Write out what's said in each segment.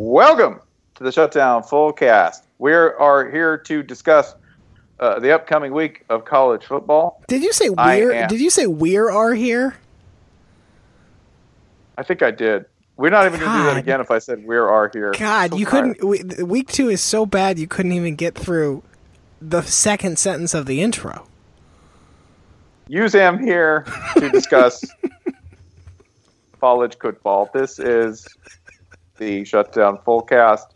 Welcome to the Shutdown Full Cast. We are here to discuss uh, the upcoming week of college football. Did you say we're? Did you say we're are here? I think I did. We're not even going to do that again if I said we are here. God, So you couldn't. we- Week two is so bad you couldn't even get through the second sentence of the intro. Use am here to discuss college football. This is the Shutdown Full Cast.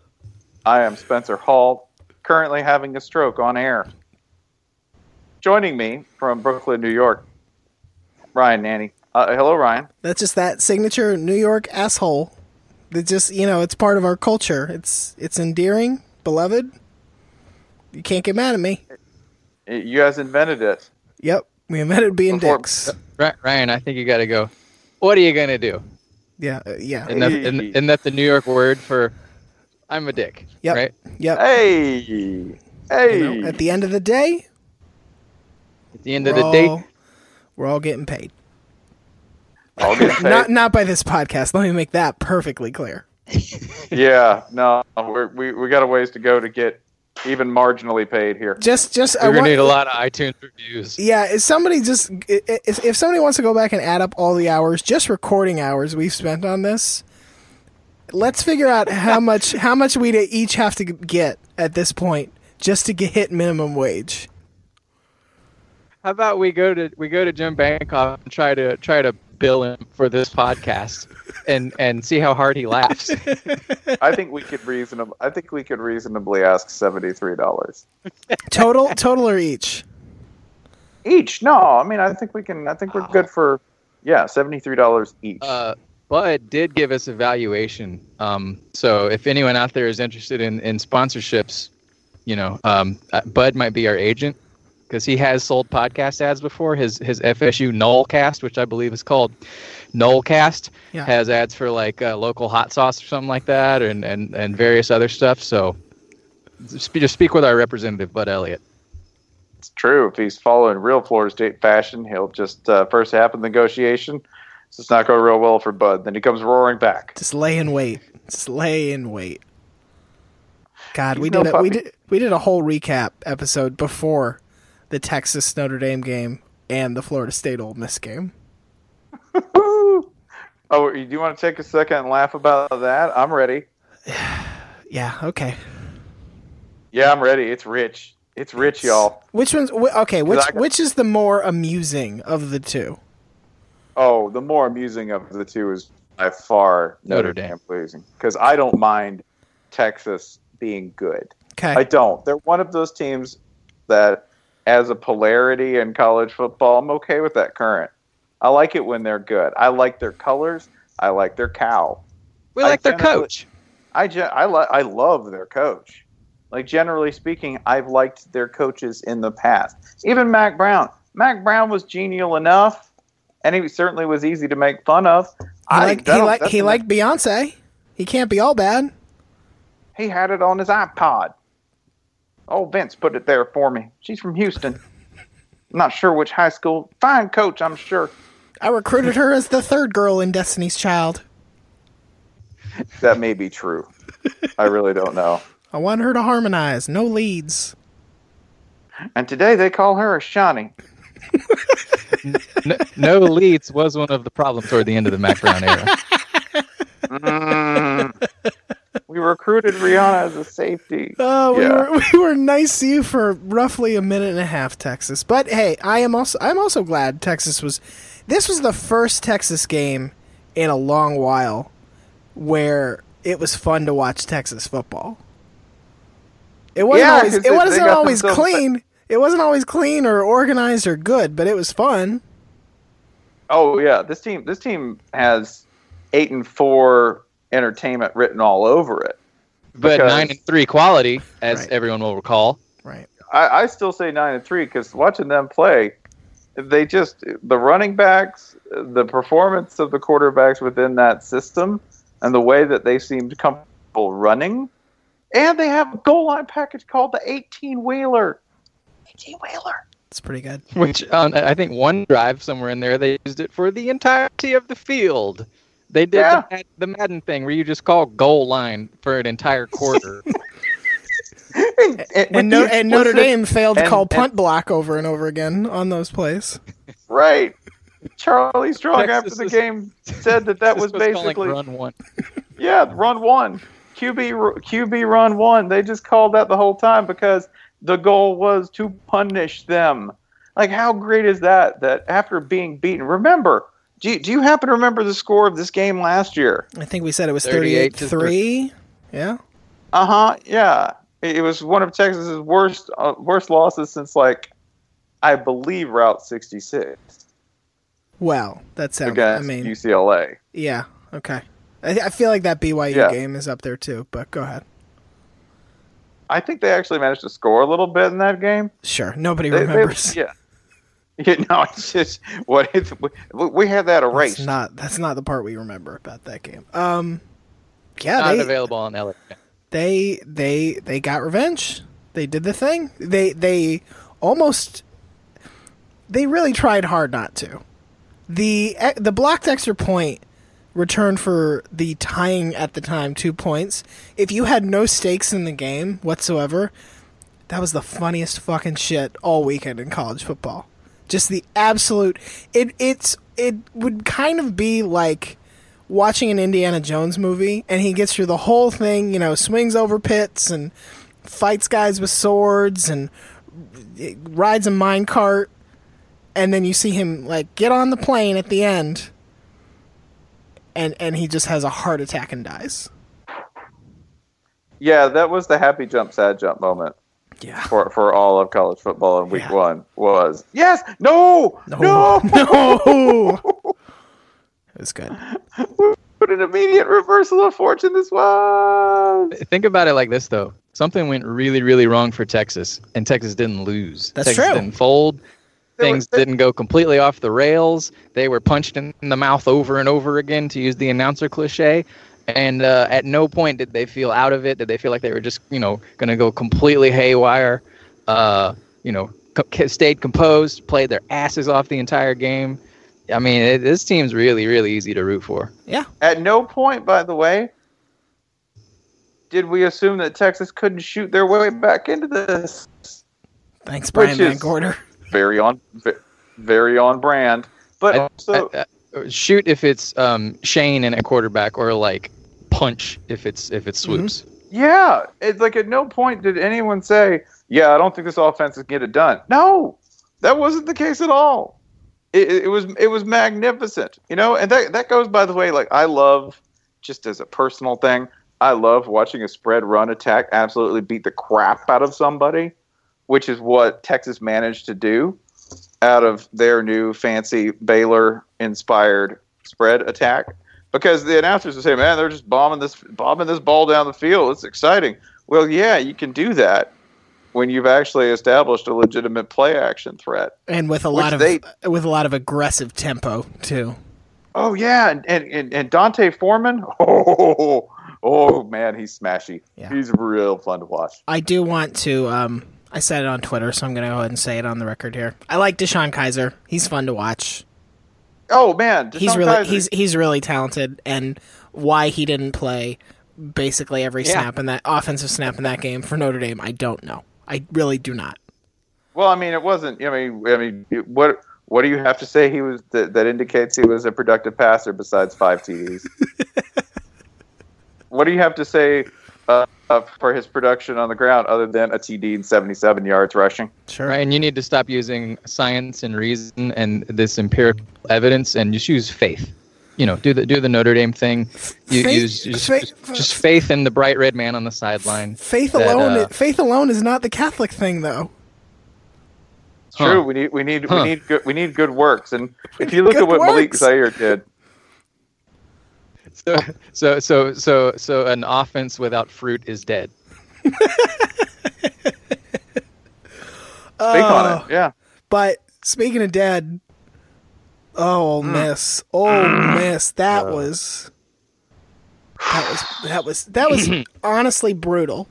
I am Spencer Hall, currently having a stroke on air. Joining me from Brooklyn, New York, Ryan Nanni. Uh, hello, Ryan. That's just that signature New York asshole. That just you know, it's part of our culture. It's it's endearing, beloved. You can't get mad at me. You guys invented it. Yep, we invented being Before- dicks. Ri- Ryan, I think you got to go. What are you gonna do? Yeah, uh, yeah. Isn't that, isn't, isn't that the New York word for I'm a dick? Yep. Right. Yep. Hey, hey. You know, at the end of the day, At the end of the day, we're all getting paid. I'll get paid. Not not by this podcast. Let me make that perfectly clear. yeah, no, we're, we we got a ways to go to get even marginally paid here. Just just I we're gonna want- need a lot of iTunes reviews. Yeah, if somebody just i- i- if, if somebody wants to go back and add up all the hours, just recording hours we've spent on this, let's figure out how much how much we'd each have to get at this point just to get hit minimum wage. How about we go to we go to Jim Bankoff and try to try to bill him for this podcast and and see how hard he laughs. I think we could reasonably. I think we could reasonably ask seventy three dollars Total total or each? each. No, I mean I think we can. I think we're good for yeah seventy three dollars each. Uh, Bud did give us a valuation. Um, so if anyone out there is interested in, in sponsorships, you know, um, uh, Bud might be our agent because he has sold podcast ads before. His his FSU Nolecast, which I believe is called Nolecast, Yeah. has ads for like uh, local hot sauce or something like that, and, and, and various other stuff. So just, just speak with our representative, Bud Elliott. it's true. If he's following real Florida State fashion, he'll just uh, first half of the negotiation. It's not going real well for Bud. Then he comes roaring back. Just lay in wait. Just lay in wait. God, He's we no did a, we did we did a whole recap episode before the Texas Notre Dame game and the Florida State Ole Miss game. Oh, do you want to take a second and laugh about that? I'm ready. Yeah, okay. Yeah, I'm ready. It's rich. It's rich, y'all. Which one's wh- okay? Which got- which is the more amusing of the two? Oh, the more amusing of the two is by far Notre, Notre Dame, Dame. losing because I don't mind Texas being good. Okay. I don't. They're one of those teams that, as a polarity in college football, I'm okay with that current. I like it when they're good. I like their colors. I like their cow. We I like their coach. I ge- I, lo- I love their coach. Like generally speaking, I've liked their coaches in the past. Even Mack Brown. Mack Brown was genial enough, and he certainly was easy to make fun of. He I liked that he, like, he liked Beyonce. He can't be all bad. He had it on his iPod. Oh, Vince put it there for me. She's from Houston. I'm not sure which high school. Fine coach, I'm sure. I recruited her as the third girl in Destiny's Child. That may be true. I really don't know. I want her to harmonize, no leads. And today they call her a Shawnee. No, no leads was one of the problems toward the end of the Mack Brown era. Mm. We recruited Rihanna as a safety. Oh, we Yeah. were we were nice to you for roughly a minute and a half, Texas. But hey, I am also I'm also glad Texas was. This was the first Texas game in a long while where it was fun to watch Texas football. It wasn't Yeah, always 'cause it they- they wasn't got always themselves- clean. It wasn't always clean or organized or good, but it was fun. Oh yeah, this team this team has eight and four entertainment written all over it. But Because- nine and three quality, as Right. everyone will recall. Right. I, I still say nine and three because watching them play, they just the running backs, the performance of the quarterbacks within that system, and the way that they seemed comfortable running, and they have a goal line package called the eighteen wheeler. Eighteen wheeler. It's pretty good. Which um, I think one drive somewhere in there they used it for the entirety of the field. They did Yeah. the, Mad- the Madden thing where you just call goal line for an entire quarter. and, And, no, and Notre Dame failed to call and- punt block over and over again on those plays. Right. Charlie Strong Texas after the was- game said that that was This calling basically run one. Yeah, run one. QB QB run one. They just called that the whole time because the goal was to punish them. Like how great is that that after being beaten, remember, do you, do you happen to remember the score of this game last year? I think we said it was 38 38 to 3. Yeah. Uh-huh. Yeah. It, it was one of Texas's worst uh, worst losses since like I believe Route 66 Wow. that sounds. against I mean, UCLA. yeah. Okay. I, I feel like that BYU Yeah. game is up there too. But go ahead. I think they actually managed to score a little bit in that game. Sure. Nobody They- they- remembers. yeah. Yeah, no, it's just what it's, we, we had that That's erased. not. That's not the part we remember about that game. Um. Yeah. Not they, available on LA. they they they got revenge. They did the thing. They they almost they really tried hard not to. The e, the blocked extra point returned for the tying at the time two points. If you had no stakes in the game whatsoever, that was the funniest fucking shit all weekend in college football. Just the absolute it it's it would kind of be like watching an Indiana Jones movie and he gets through the whole thing, you know, swings over pits and fights guys with swords and rides a mine cart and then you see him like get on the plane at the end and and he just has a heart attack and dies. Yeah, that was the happy jump, sad jump moment Yeah. for for all of college football in week Yeah. one. Was yes, no, no, no. it was good. What an immediate reversal of fortune this was. Think about it like this, though. Something went really, really wrong for Texas, and Texas didn't lose. That's Texas true. Didn't fold. They were- Things didn't go completely off the rails. They were punched in the mouth over and over again, to use the announcer cliche. And uh, at no point did they feel out of it. Did they feel like they were just, you know, going to go completely haywire? Uh, you know, co- stayed composed, played their asses off the entire game. I mean, it, this team's really, really easy to root for. Yeah. At no point, by the way, did we assume that Texas couldn't shoot their way back into this. Thanks, Brian Which is- VanGorder. Very on, very on brand. But I- also, I- I- shoot if it's um, Shane and a quarterback, or like punch if it's if it's Mm-hmm. Swoopes. Yeah, it's like at no point did anyone say, "Yeah, I don't think this offense can get it done." No, that wasn't the case at all. it, it was it was magnificent, you know. And that that goes by the way. Like I love just as a personal thing. I love watching a spread run attack absolutely beat the crap out of somebody, which is what Texas managed to do out of their new fancy Baylor inspired spread attack. Because the announcers would say, "Man, they're just bombing this bombing this ball down the field. It's exciting." Well, yeah, you can do that when you've actually established a legitimate play action threat. and with a lot of they- with a lot of aggressive tempo too. Oh yeah, and and, and, D'Onta Foreman. Oh, oh man, he's smashy. Yeah. He's real fun to watch. I do want to. Um, I said it on Twitter, so I'm going to go ahead and say it on the record here. I like DeShone Kizer. He's fun to watch. Oh man, DeShone he's really Kizer. he's he's really talented, and why he didn't play basically every Yeah. snap in that offensive snap in that game for Notre Dame, I don't know. I really do not. Well, I mean, it wasn't. I mean, I mean, what what do you have to say? He was that, that indicates he was a productive passer besides five TDs. what do you have to say uh, uh, for his production on the ground other than a TD and seventy seven yards rushing? Sure. Right, and you need to stop using science and reason and this empirical evidence, and just use faith. You know, do the do the Notre Dame thing. You Faith- use just, faith- just, just faith in the bright red man on the sideline. Faith that, alone, uh, faith alone is not the Catholic thing, though. It's Huh. true. We need we need Huh. we need good we need good works. And if you look Good at what Malik works. Zaire did, So, so so so so an offense without fruit is dead. think on it. Yeah. But speaking of dead, oh Ole Hmm. Miss, Ole Miss, that was that was that was that was honestly brutal.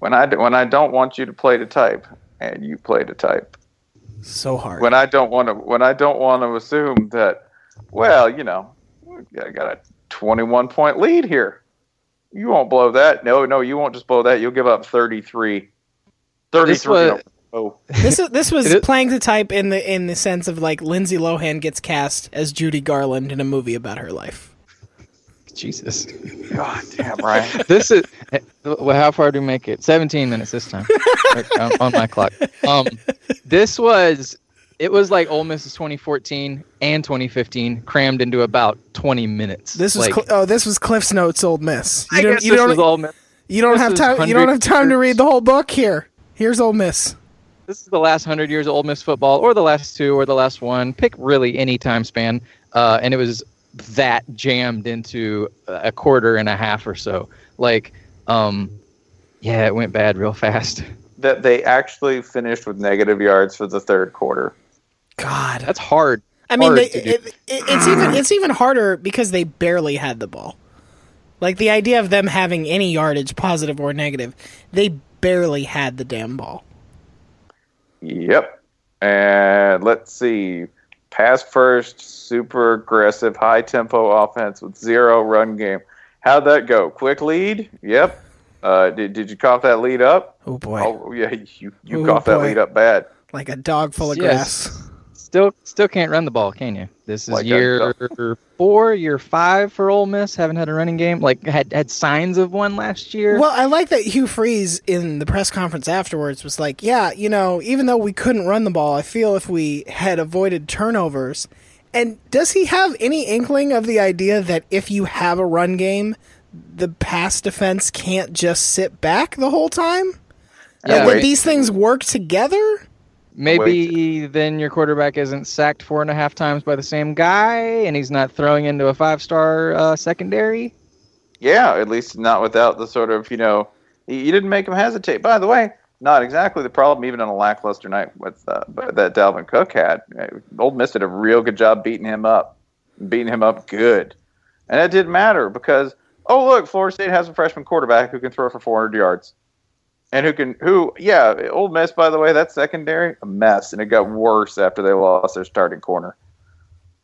When I when I don't want you to play to type, and you play to type. So hard. When I don't want to when I don't want to assume that, well, you know, I got a twenty one point lead here. You won't blow that. No, no, you won't just blow that. You'll give up 33. 33. was- oh, This is this was It is- playing the type in the in the sense of like Lindsay Lohan gets cast as Judy Garland in a movie about her life. Jesus, God damn, right. this is well, how far do we make it? Seventeen minutes this time on, on my clock. Um, this was it was like Ole Miss's 2014 and 2015 crammed into about 20 minutes. This was like, Cl- oh this was Cliff's notes, Old Miss. You I don't guess you this don't was Ole Miss. you don't this have time you don't have time to read the whole book here. Here's Old Miss. this is the last hundred years of Ole Miss football, or the last two, or the last one. Pick really any time span, uh, and it was that jammed into a quarter and a half or so. Like, um, yeah, it went bad real fast. that they actually finished with negative yards for the third quarter. God. That's hard. I mean, hard they, it, it, it's even it's even harder because they barely had the ball. Like the idea of them having any yardage, positive or negative, they barely had the damn ball. Yep. And let's see. Pass first, super aggressive, high tempo offense with zero run game. How'd that go? Quick lead? Yep. Uh, did, did you cough that lead up? Oh boy, Oh, yeah, you, you Oh, coughed that lead up bad. like a dog full of Yes. grass. Still, still can't run the ball, can you? This is Like uh, year four, year five for Ole Miss. Haven't had a running game. Like had had signs of one last year. Well, I like that Hugh Freeze in the press conference afterwards was like, "Yeah, you know, even though we couldn't run the ball, I feel if we had avoided turnovers." And does he have any inkling of the idea that if you have a run game, the pass defense can't just sit back the whole time? Yeah, Like, wait. that these things work together? Maybe then your quarterback isn't sacked four and a half times by the same guy, and he's not throwing into a five star uh, secondary. Yeah, at least not without the sort of, you know, you didn't make him hesitate. By the way, not exactly the problem, even on a lackluster night with uh, that Dalvin Cook had. Uh, Old Miss did a real good job beating him up, beating him up good. And it didn't matter because, oh, look, Florida State has a freshman quarterback who can throw for 400 yards. And who can, who, yeah, Old Miss, by the way, that secondary, a mess. And it got worse after they lost their starting corner.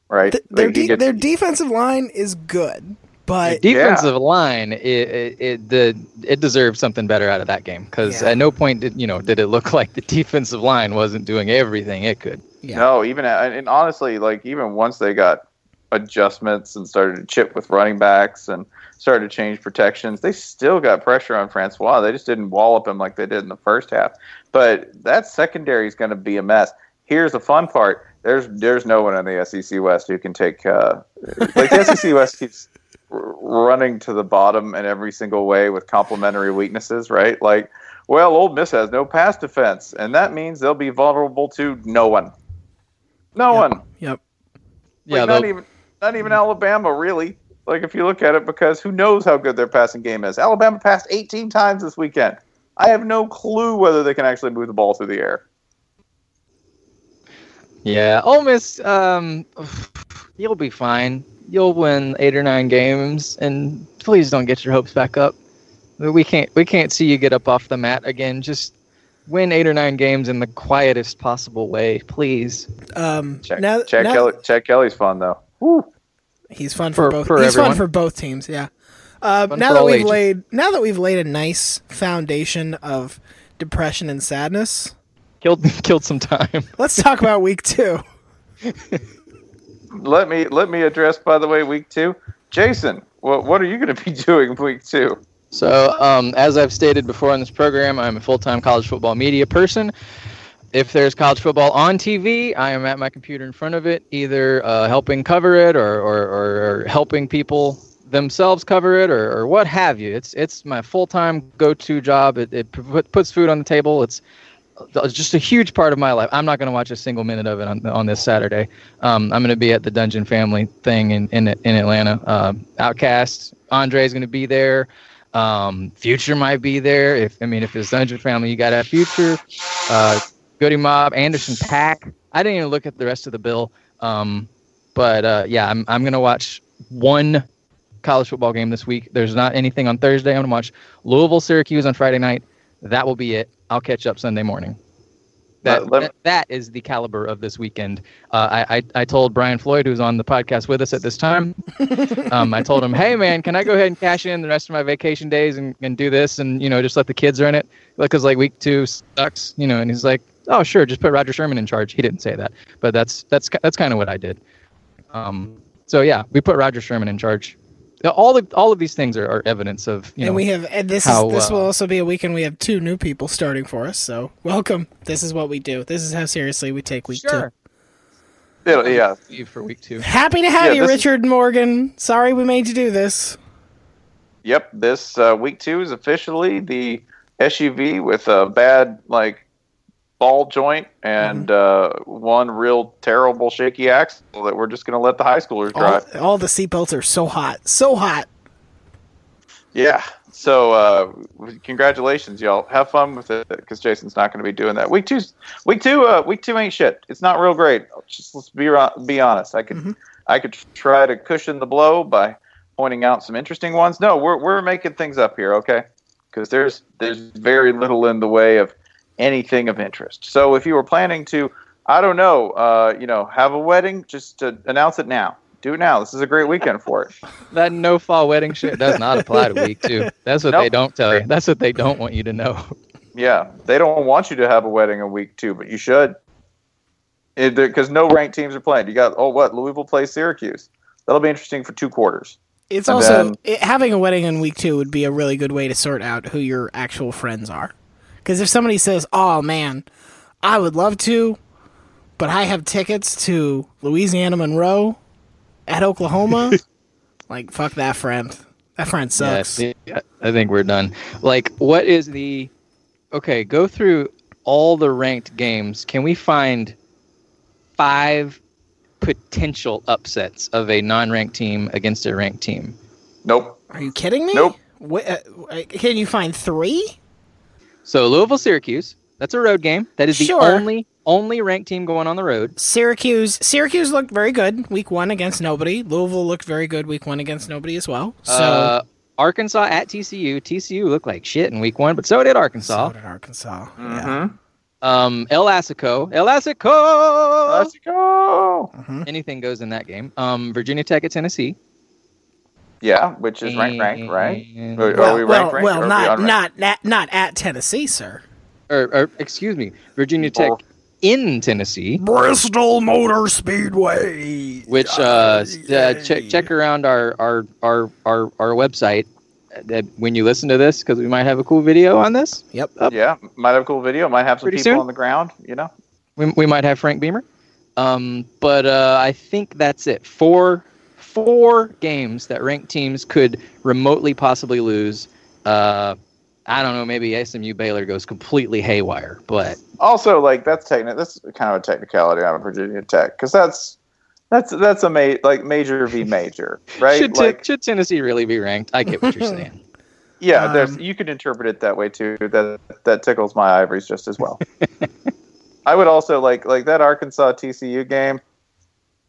Right? Th- their Like, de- get- their defensive line is good, but Defensive line, it, it, it the it deserved something better out of that game because Yeah. at no point did you know did it look like the defensive line wasn't doing everything it could. Yeah. No, even and and honestly, like even once they got adjustments and started to chip with running backs and started to change protections, they still got pressure on Francois. They just didn't wallop him like they did in the first half. But that secondary is going to be a mess. Here's the fun part: There's there's no one in the SEC West who can take uh, like the SEC West keeps running to the bottom in every single way with complementary weaknesses, right? Like, well, Old Miss has no pass defense, and that means they'll be vulnerable to no one, no one. Yep. Yeah, not even not even Alabama really. Like if you look at it, because who knows how good their passing game is? Alabama passed 18 times this weekend. I have no clue whether they can actually move the ball through the air. Yeah, Ole Miss, um, you'll be fine. You'll win eight or nine games, and please don't get your hopes back up. We can't we can't see you get up off the mat again. Just win eight or nine games in the quietest possible way, please. Um, Check, now, Chad now- Kelly, Chad Kelly's fun though. Woo. He's fun for, For- both. for he's fun for both teams. Yeah. Uh, now that we've ages. laid now that we've laid a nice foundation of depression and sadness, Killed killed some time. let's talk about week two. Let me let me address by the way week two. Jason, what what are you going to be doing week two? So, um, as I've stated before on this program, I'm a full time college football media person. If there's college football on TV, I am at my computer in front of it, either uh, helping cover it or, or, or, helping people themselves cover it or, or what have you. It's it's my full time go to job. It, it put, puts food on the table. It's it's just a huge part of my life. I'm not going to watch a single minute of it on, on this Saturday. Um, I'm going to be at the Dungeon Family thing in in, in Atlanta. Um OutKast, Andre's going to be there. Um, Future might be there. If I mean, if it's Dungeon Family, you got to have Future, uh, Goodie Mob, Anderson .Paak. I didn't even look at the rest of the bill. Um, but uh, yeah, I'm I'm going to watch one college football game this week. There's not anything on Thursday. I'm going to watch Louisville, Syracuse on Friday night. That will be it. I'll catch up Sunday morning. That, Uh, me- that, that is the caliber of this weekend. Uh, I, I I told Brian Floyd, who's on the podcast with us at this time, um, I told him, hey man, can I go ahead and cash in the rest of my vacation days and, and do this and you know just let the kids run it because like week two sucks, you know. And he's like, oh sure, just put Roger Sherman in charge. He didn't say that, but that's that's that's kind of what I did. Um, so yeah, we put Roger Sherman in charge. All of all of these things are, are evidence of you and know we have and this how, is this uh, will also be a weekend we have two new people starting for us. So welcome. This is what we do. This is how seriously we take week sure. It'll- yeah, Eve for week two. two. Happy to have Yeah, you, this is- Richard Morgan. Sorry we made you do this. Yep, this uh, week two is officially the SUV with a bad like ball joint and uh, one real terrible shaky axle that we're just going to let the high schoolers All, drive. all the seatbelts are so hot, so hot. Yeah. So uh, congratulations, y'all. Have fun with it because Jason's not going to be doing that. Week two, week two, uh, week two ain't shit. It's not real great. Just let's be be honest. I could I could try to cushion the blow by pointing out some interesting ones. No, we're we're making things up here, okay? Because there's there's very little in the way of anything of interest. So if you were planning to, I don't know, uh, you know, have a wedding, just uh, announce it now. Do it now. This is a great weekend for it. That no fall wedding shit does not apply to week two. That's what Nope. they don't tell you. That's what they don't want you to know. Yeah, they don't want you to have a wedding in week two, but you should. Because no ranked teams are playing. You got oh what Louisville plays Syracuse. That'll be interesting for two quarters. It's And also then- it, having a wedding in week two would be a really good way to sort out who your actual friends are. Because if somebody says, "Oh man, I would love to, but I have tickets to Louisiana Monroe at Oklahoma," like fuck that friend. That friend sucks. Yeah, I- I think we're done. Like, what is the? Okay, go through all the ranked games. Can we find five potential upsets of a non-ranked team against a ranked team? Nope. Are you kidding me? Nope. Wh- uh, uh, can you find three? So Louisville, Syracuse. That's a road game. That is the Sure. only only ranked team going on the road. Syracuse. Syracuse looked very good week one against nobody. Louisville looked very good week one against nobody as well. So uh, Arkansas at TCU. TCU looked like shit in week one, but so did Arkansas. so did Arkansas. Yeah. Mm-hmm. Um, El Assico. El Assico. Let's go. Anything goes in that game. Um, Virginia Tech at Tennessee. Yeah, which is ranked, ranked, right? And- Are, are Well, we well, ranked, ranked, well, or we not unranked? not not not at Tennessee, sir. Or, or excuse me, Virginia Tech Or- in Tennessee. Bristol Motor Speedway. Which uh, uh check check around our our our our, our website. uh, That when you listen to this, because we might have a cool video on this. Yep. Up. Yeah, might have a cool video. Might have some Pretty people soon. on the ground. You know. We, we might have Frank Beamer. Um, but uh, I think that's it. Four four games that ranked teams could remotely possibly lose. Uh, I don't know. Maybe SMU Baylor goes completely haywire, but Also, like that's techni- That's kind of a technicality on a Virginia Tech because that's that's that's a ma- like major v major, right? should, t- like, should Tennessee really be ranked? I get what you're saying. yeah, there's Um, you could interpret it that way too. That that tickles my ivories just as well. I would also like like that Arkansas TCU game.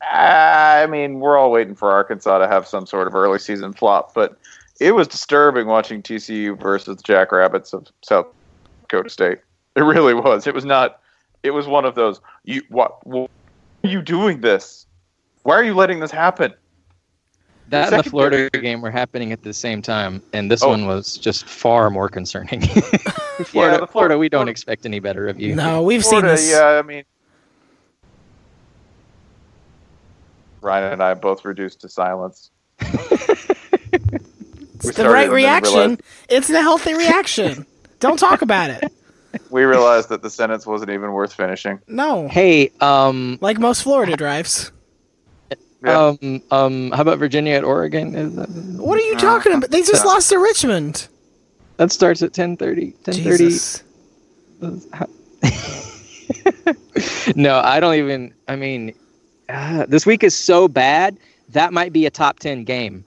I mean, we're all waiting for Arkansas to have some sort of early season flop, but it was disturbing watching TCU versus the Jackrabbits of South Dakota State. It really was. It was not. It was one of those. You what? Why are you doing this? Why are you letting this happen? That and the second Florida game were happening at the same time, and this Oh. one was just far more concerning. Florida, the Florida, Florida- we don't Florida- expect any better of you. No, we've Florida, seen this. yeah. I mean, Ryan and I both reduced to silence. It's the right reaction. realized- It's the healthy reaction. Don't talk about it. We realized that the sentence wasn't even worth finishing. No. Hey, um, Like most Florida drives. Yeah. um, um, how about Virginia at Oregon? Is that, What are you talking about? They just lost to Richmond. that starts at 10:30. 10:30. No, I don't even. I mean, uh, this week is so bad. That might be a top 10 game.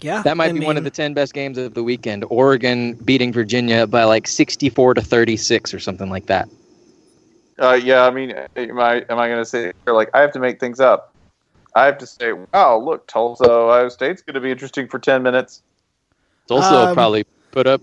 Yeah. That might I be one of the 10 best games of the weekend. Oregon beating Virginia by like 64 to 36 or something like that. Uh, yeah, I mean, am I am I going to say like I have to make things up? I have to say, wow, look, Tulsa, Ohio State's going to be interesting for ten minutes. Tulsa Um, will probably put up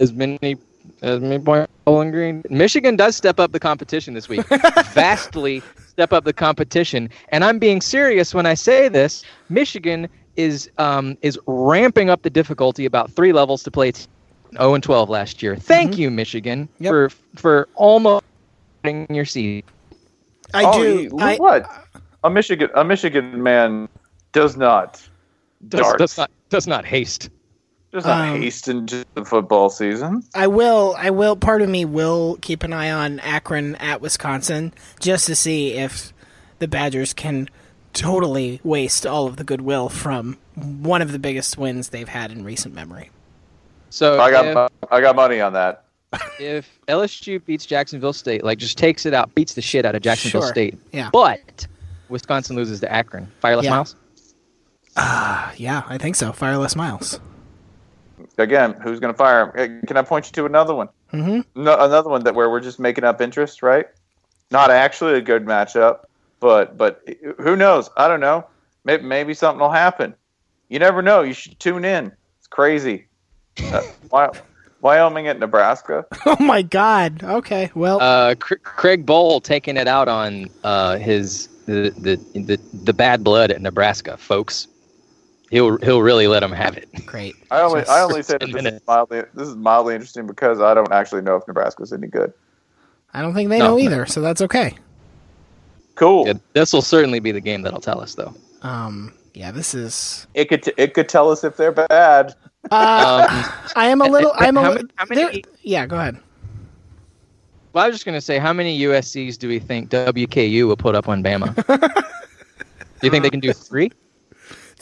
as many as many points as Bowling Green. Michigan does step up the competition this week. Vastly step up the competition. And I'm being serious when I say this. Michigan is um, is ramping up the difficulty about three levels to play t- 0 and 12 last year. Thank you, Michigan, Yep. for for almost winning your season. I oh, do. you- I, what? A Michigan a Michigan man does not Does, dart, does not does not haste. Does not Um, hasten to the football season. I will. I will. Part of me will keep an eye on Akron at Wisconsin just to see if the Badgers can totally waste all of the goodwill from one of the biggest wins they've had in recent memory. So I got if- I got money on that. if LSU beats Jacksonville State, like just takes it out, beats the shit out of Jacksonville Sure. State, Yeah. but Wisconsin loses to Akron, fire Les Yeah. Miles. Yeah, I think so. Fire Les Miles. Again, who's going to fire him? Can I point you to another one? Mm-hmm. No, another one that where we're just making up interest, right? Not actually a good matchup, but but who knows? I don't know. Maybe, maybe something will happen. You never know. You should tune in. It's crazy. Uh, Wyoming at Nebraska. Oh my God. Okay. Well, Uh, Cr- Craig Bohl taking it out on uh, his the, the the the bad blood at Nebraska, folks. He'll he'll really let him have it. great. I only Just- I only say that 10 this is mildly this is mildly interesting because I don't actually know if Nebraska's any good. I don't think they No, know no. either, so that's okay. Cool. Yeah, this will certainly be the game that'll tell us, though. Um. Yeah. This is. It could t- it could tell us if they're bad. Uh, Um, I am a little. I'm a. how many- how many- yeah. Go ahead. well, I was just gonna say, how many USC's do we think WKU will put up on Bama? do you think they can do three?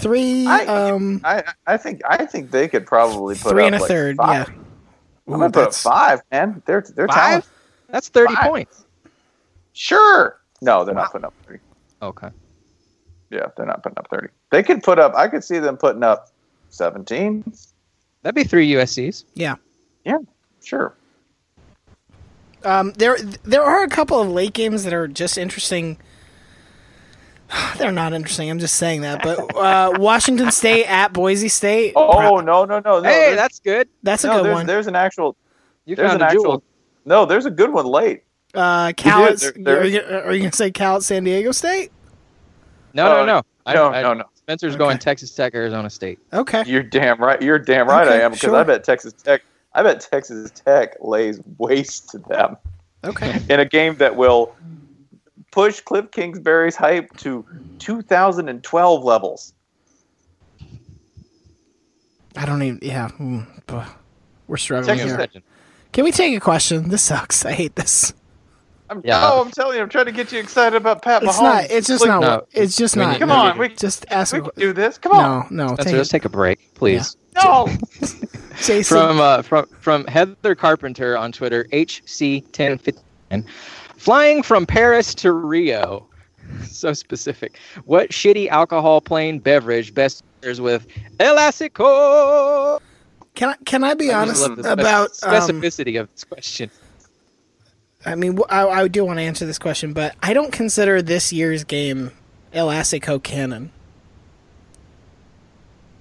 Three. I- um. I I think I think they could probably put Three up and a like third. five. Yeah. I'm gonna put up five, man. They're they're Five? talented. That's thirty Five. points. Sure. No, they're not putting up thirty. Okay. Yeah, they're not putting up thirty. They could put up. I could see them putting up seventeen. That'd be three USC's. Yeah. Yeah, sure. Um, there, there are a couple of late games that are just interesting. They're not interesting. I'm just saying that. But uh, Washington State at Boise State. Oh pro- no no no no. hey, there's- that's good. that's a no, good there's, one. There's an actual. You There's found an a actual. jewel. No, there's a good one late. Uh, Cal. did. at- There- there are, you, are you gonna say Cal at San Diego State? No, Uh, no, no. I- no, I- no, no. Spencer's going Texas Tech, Arizona State. Okay. You're damn right. You're damn right. Okay, I am because sure. I bet Texas Tech. I bet Texas Tech lays waste to them Okay. in a game that will push Cliff Kingsbury's hype to 2012 levels. I don't even. Yeah. mm. We're struggling Texas here. Can we take a question? This sucks. I hate this. I'm, Yeah. No, I'm telling you, I'm trying to get you excited about Pat Mahomes. It's not. It's just Like, not. No. It's just We not. Come on, we, Just ask. we can do this. Come on. No, no. Spencer, Take let's it. take a break, please. No. Jason. From uh, from from Heather Carpenter on Twitter, HC1059. Flying from Paris to Rio. So specific. What shitty alcohol plain beverage best pairs with Elastico? can I can I be I honest just love the spec- about um, specificity of this question. I mean, I, I do want to answer this question, but I don't consider this year's game Elastico canon.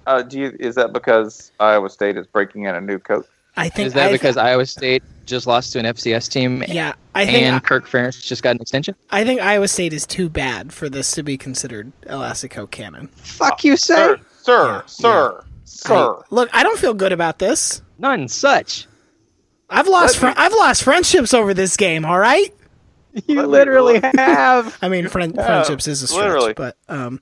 Uh, do you? Is that because Iowa State is breaking in a new coach? I think Is that I, because Iowa State just lost to an FCS team? Yeah, I think and Kirk Ferentz just got an extension. I think Iowa State is too bad for this to be considered Elastico canon. Fuck you, say Sir, sir, sir, sir. I- look, I don't feel good about this. none such. I've lost fri Let me- I've lost friendships over this game. All right. You literally have. I mean, friend, friendships is a stretch, literally. but um,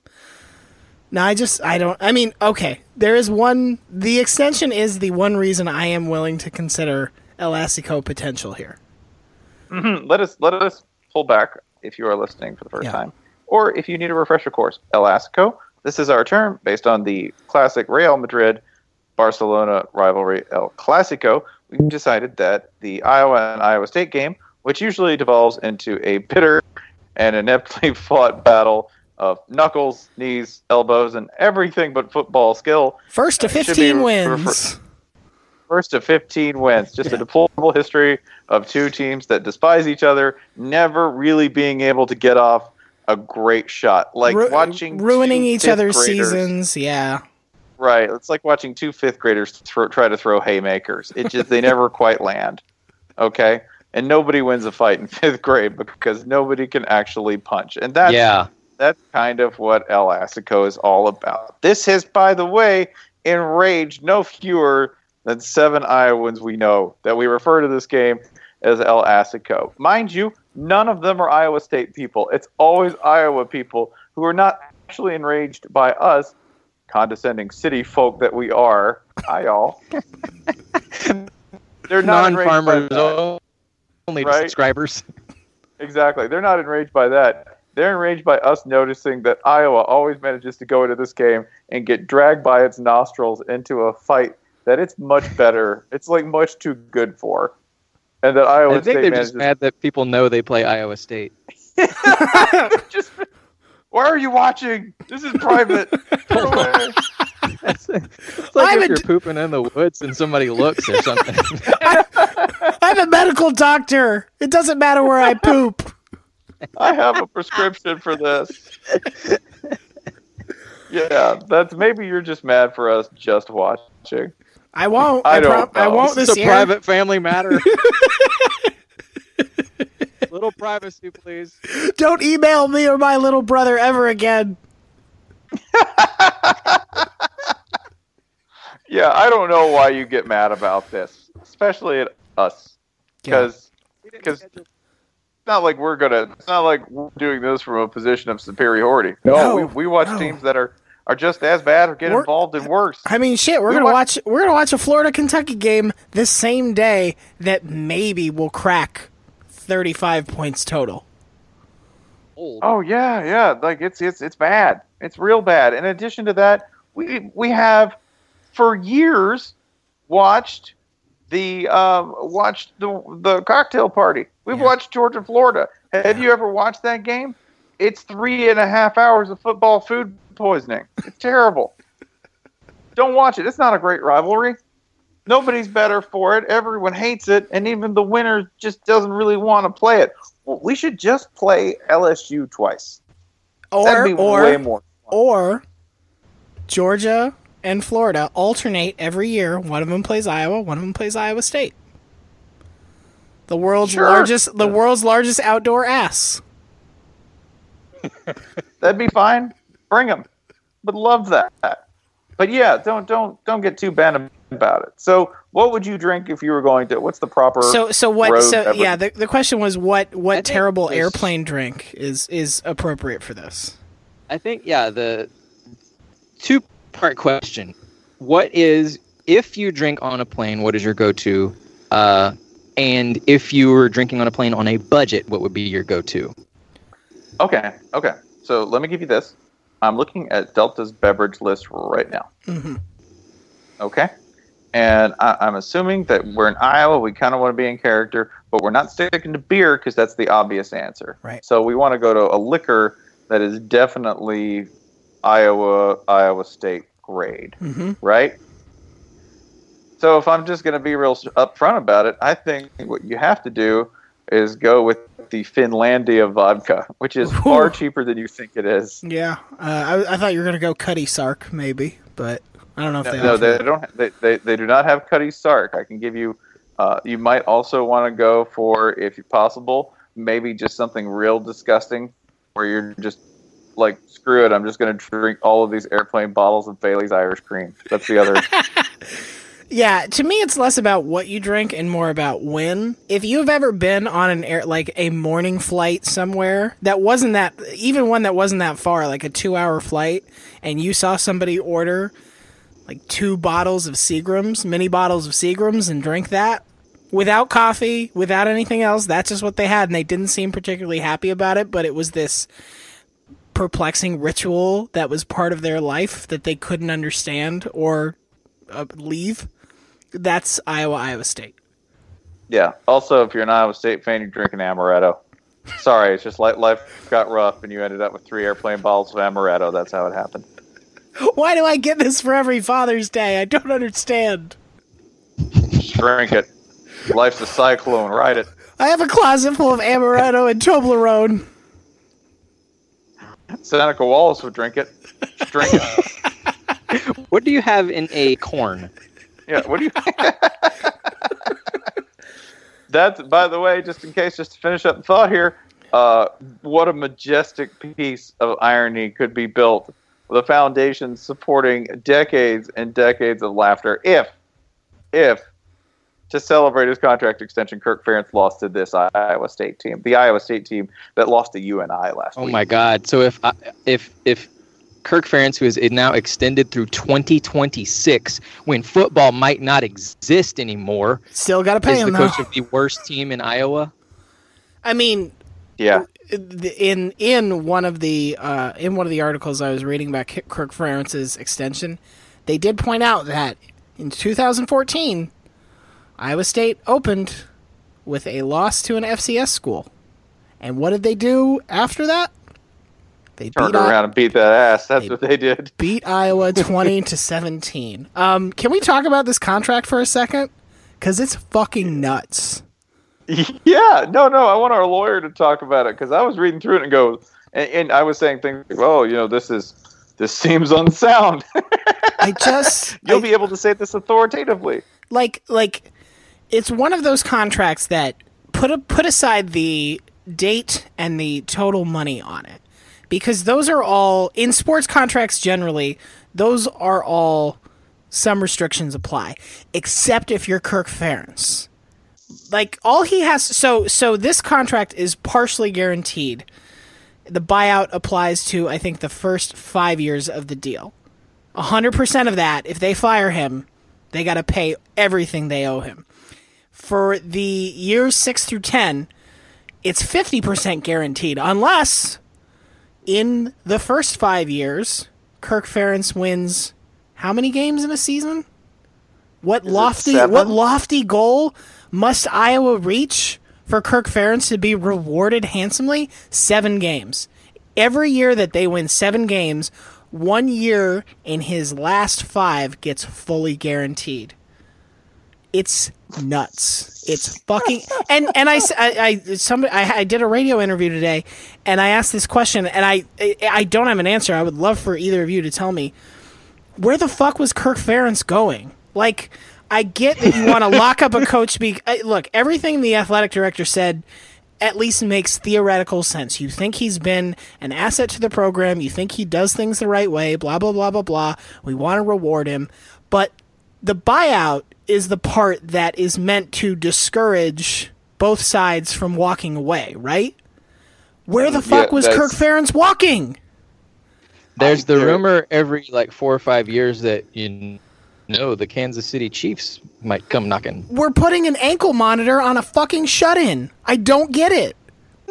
no, I just I don't. I mean, okay, there is one. The extension is the one reason I am willing to consider Elastico potential here. Hmm, let us let us pull back if you are listening for the first Yeah. time, or if you need a refresher course. Elastico. This is our term based on the classic Real Madrid Barcelona rivalry El Clasico. We decided that the Iowa and Iowa State game, which usually devolves into a bitter and ineptly fought battle of knuckles, knees, elbows, and everything but football skill, First to Uh, should fifteen refer- wins. First to 15 wins. Just Yeah. a deplorable history of two teams that despise each other, never really being able to get off a great shot. Like Ru- watching ruining each other's graders- seasons. Yeah. Right. It's like watching two fifth graders throw, try to throw haymakers. It just they never quite land. Okay. And nobody wins a fight in fifth grade because nobody can actually punch. And that's yeah. That's kind of what El Assico is all about. This has, by the way, enraged no fewer than seven Iowans we know that we refer to this game as El Assico. Mind you, none of them are Iowa State people. It's always Iowa people who are not actually enraged by us, condescending city folk that we are. Hi, y'all. They're not enraged by Non-farmers that. only Right. subscribers. Exactly. They're not enraged by that. They're enraged by us noticing that Iowa always manages to go into this game and get dragged by its nostrils into a fight that it's much better. It's like much too good for. And that Iowa I think State they're manages just mad that people know they play Iowa State. just Why are you watching? This is private. It's like I'm if a you're d- pooping in the woods and somebody looks or something. I'm a medical doctor. It doesn't matter where I poop. I have a prescription for this. Yeah, that's maybe you're just mad for us just watching. I won't. I I, don't I won't It's this a year. private family matter. Little privacy, please. Don't email me or my little brother ever again. Yeah, I don't know why you get mad about this, especially at us, because because it's not like we're gonna. It's not like we're doing this from a position of superiority. No, No, we, we watch no. teams that are are just as bad or get We're- involved in worse. I mean, shit. We're We gonna wa- watch. We're gonna watch a Florida Kentucky game this same day that maybe will crack thirty-five points total. Oh yeah, yeah. Like it's it's it's bad. It's real bad. In addition to that, we we have for years watched the um, watched the the cocktail party. We've Yeah. watched Georgia Florida. Have you ever watched that game? It's three and a half hours of football food poisoning. It's terrible. Don't watch it. It's not a great rivalry. Nobody's better for it. Everyone hates it, and even the winner just doesn't really want to play it. Well, we should just play LSU twice. Or That'd be or way more. or Georgia and Florida alternate every year. One of them plays Iowa. One of them plays Iowa State. The world's Sure. largest, the world's largest outdoor ass. That'd be fine. Bring them. Would love that. But yeah, don't don't don't get too bad about it. So, what would you drink if you were going to? What's the proper? So so what? road So beverage? yeah, the, the question was what what think terrible there's- airplane drink is is appropriate for this? I think yeah, the two part question. What is if you drink on a plane, what is your go to uh And if you were drinking on a plane on a budget, what would be your go-to? Okay, okay. So let me give you this. I'm looking at Delta's beverage list right now. Mm-hmm. Okay. And I, I'm assuming that we're in Iowa. We kind of want to be in character, but we're not sticking to beer because that's the obvious answer. Right. So we want to go to a liquor that is definitely Iowa, Iowa State grade, Mm-hmm. right? So if I'm just going to be real upfront about it, I think what you have to do is go with the Finlandia vodka, which is far Ooh. cheaper than you think it is. Yeah, uh, I, I thought you were gonna go Cutty Sark maybe, but I don't know if they. no, they that. don't. They, they, they do not have Cutty Sark. I can give you. Uh, you might also want to go for, if possible, maybe just something real disgusting, where you're just like, screw it. I'm just going to drink all of these airplane bottles of Bailey's Irish Cream. That's the other. Yeah, to me, it's less about what you drink and more about when. If you've ever been on an air, like a morning flight somewhere that wasn't that, even one that wasn't that far, like a two hour flight, and you saw somebody order like two bottles of Seagrams, mini bottles of Seagrams, and drink that without coffee, without anything else, that's just what they had, and they didn't seem particularly happy about it, but it was this perplexing ritual that was part of their life that they couldn't understand or uh, leave. That's Iowa, Iowa State. yeah. Also, if you're an Iowa State fan, you're drinking amaretto. Sorry, it's just like life got rough, and you ended up with three airplane bottles of amaretto. That's how it happened. Why do I get this for every Father's Day? I don't understand. Drink it. Life's a cyclone. Ride it. I have a closet full of amaretto and Toblerone. Seneca Wallace would drink it. Just drink it. What do you have in a corn? Yeah, what do you? That's by the way, just in case, just to finish up the thought here. Uh, what a majestic piece of irony could be built with a foundation supporting decades and decades of laughter. If, if to celebrate his contract extension, Kirk Ferentz lost to this Iowa State team, the Iowa State team that lost to UNI last Oh week. my God! So if I- if if Kirk Ferentz, who is now extended through 2026, when football might not exist anymore, Still got to pay is him the though. coach of the worst team in Iowa. I mean, Yeah, in in one of the uh, in one of the articles I was reading about Kirk Ferentz's extension, they did point out that in 2014, Iowa State opened with a loss to an FCS school, and what did they do after that? They turned beat I- around and beat that ass. That's They- what they did. beat Iowa 20 to 17. Um, can we talk about this contract for a second? Because it's fucking nuts. Yeah, no, no. I want our lawyer to talk about it because I was reading through it and go, and, and I was saying things like, "Oh, you know, this is this seems unsound." I just You'll I- be able to say this authoritatively. like like it's one of those contracts that put a, put aside the date and the total money on it because those are all in sports contracts generally those are all some restrictions apply except if you're Kirk Ferentz. Like all he has so so this contract is partially guaranteed. The buyout applies to i think the first 5 years of the deal. 100% of that if they fire him they got to pay everything they owe him. For the years 6 through 10, it's 50% guaranteed unless in the first 5 years Kirk Ferentz wins how many games in a season? What lofty what lofty goal must Iowa reach for Kirk Ferentz to be rewarded handsomely? 7 games. Every year that they win 7 games, one year in his last 5 gets fully guaranteed it's nuts. It's fucking and and I somebody I, I did a radio interview today, and I asked this question, and I I- I don't have an answer. I would love for either of you to tell me where the fuck was Kirk Ferentz going? Like, I get that you want to lock up a coach. Be look, everything the athletic director said at least makes theoretical sense. You think he's been an asset to the program. You think he does things the right way. Blah blah blah blah blah. We want to reward him, but the buyout is the part that is meant to discourage both sides from walking away, right? Where the fuck Yeah, was Kirk that's- Ferentz walking? There's the rumor every like four or five years that you know the Kansas City Chiefs might come knocking. We're putting an ankle monitor on a fucking shut-in. I don't get it.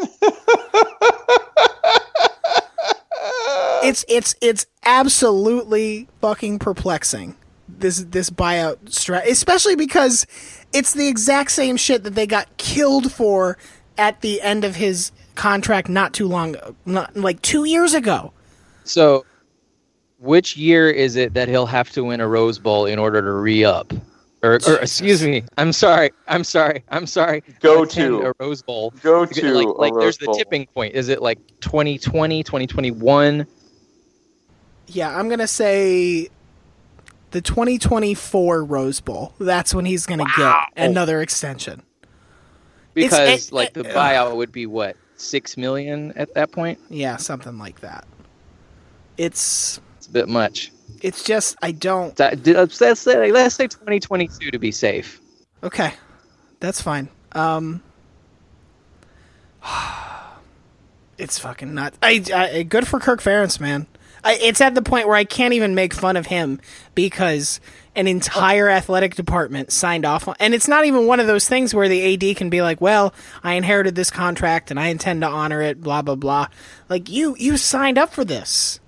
it's it's it's absolutely fucking perplexing. This this buyout strat, especially because it's the exact same shit that they got killed for at the end of his contract not too long, not like two years ago. So, which year is it that he'll have to win a Rose Bowl in order to re-up? Or, or excuse me, I'm sorry, I'm sorry, I'm sorry. Go to. a Rose Bowl. Go to like, a like Rose there's the tipping point. Is it like 2020, 2021? Yeah, I'm gonna say the 2024 Rose Bowl. That's when he's gonna get another extension. Because it- like the it- buyout would be what six million at that point. Yeah, something like that. It's It's a bit much. it's just I don't. That- d- Let's let's say let's say 2022 to be safe. Okay, that's fine. Um, it's fucking nuts. I, I good for Kirk Ferentz, man. It's at the point where I can't even make fun of him because an entire athletic department signed off on, and it's not even one of those things where the AD can be like, "Well, I inherited this contract and I intend to honor it." Blah blah blah. Like you, you signed up for this.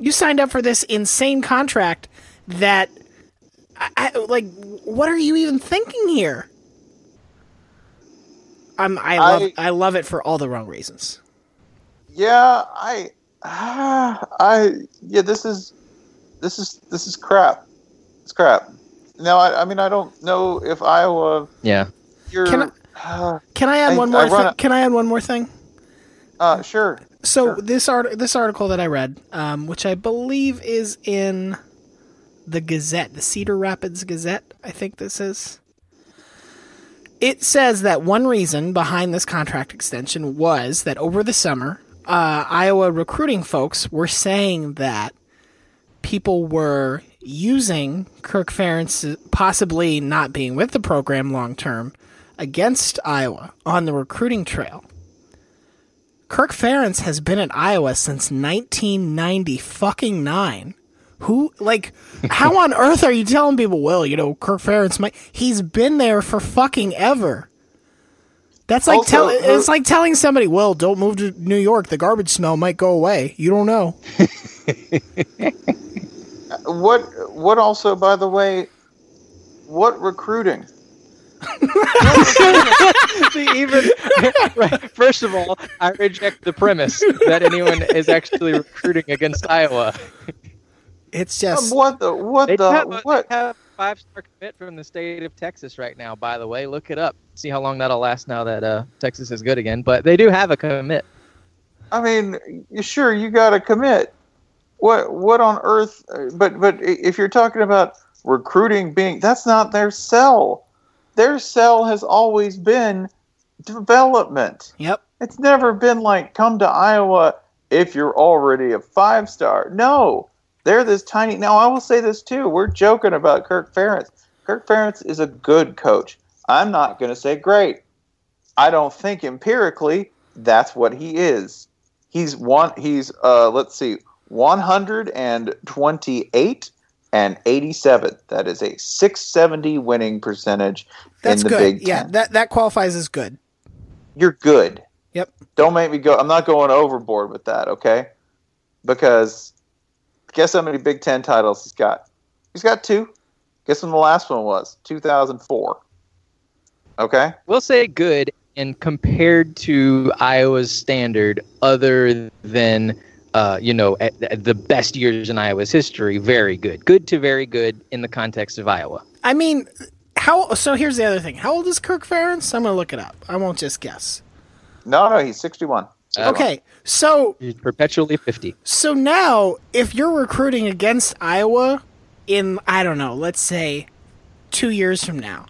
You signed up for this insane contract that, I, I, like, what are you even thinking here? I'm, I love, I- I love it for all the wrong reasons. Yeah, I, I, yeah, this is, this is, this is crap. It's crap. Now, I, I mean, I don't know if Iowa. Yeah. You're. Can uh, Can I add I- one more? run Thi- a- can I add one more thing? uh, sure. So this art this article that I read, um, which I believe is in the Gazette, the Cedar Rapids Gazette, I think this is. It says that one reason behind this contract extension was that over the summer, uh, Iowa recruiting folks were saying that people were using Kirk Ferentz possibly not being with the program long term against Iowa on the recruiting trail. Kirk Ferentz has been at Iowa since 1990 fucking nine. Who like how on earth are you telling people? Well, you know, Kirk Ferentz might. He's been there for fucking ever. That's like Also, tell. her- It's like telling somebody, "Well, don't move to New York. The garbage smell might go away." You don't know. What? What? Also, by the way, what recruiting? even right, first of all, I reject the premise that anyone is actually recruiting against Iowa. It's just um, What the? What They the? have a, what? have five-star commit from the state of Texas right now. By the way, look it up. See how long that'll last now that uh, Texas is good again. But they do have a commit. I mean, sure, you got to commit. What? What on earth? uh, But but if you're talking about recruiting being, that's not their sell. Their sell has always been development. Yep. It's never been like come to Iowa if you're already a five star. No, they're this tiny. Now I will say this too. We're joking about Kirk Ferentz. Kirk Ferentz is a good coach. I'm not going to say great. I don't think empirically that's what he is. He's one. He's uh. Let's see, 128 and 87. That is a 670 winning percentage that's in the good. Big Yeah, Ten. that that qualifies as good. You're good. Yep. Don't make me go. I'm not going overboard with that, okay? Because guess how many Big Ten titles he's got? He's got two. Guess when the last one was? 2004. Okay. We'll say good, and compared to Iowa's standard, other than uh, you know at, at the best years in Iowa's history, very good. Good to very good in the context of Iowa. I mean, how? So here's the other thing. How old is Kirk Ferentz? I'm gonna look it up. I won't just guess. No, no, he's 61. Okay, so He's perpetually fifty. so now if you're recruiting against Iowa in I don't know, let's say two years from now,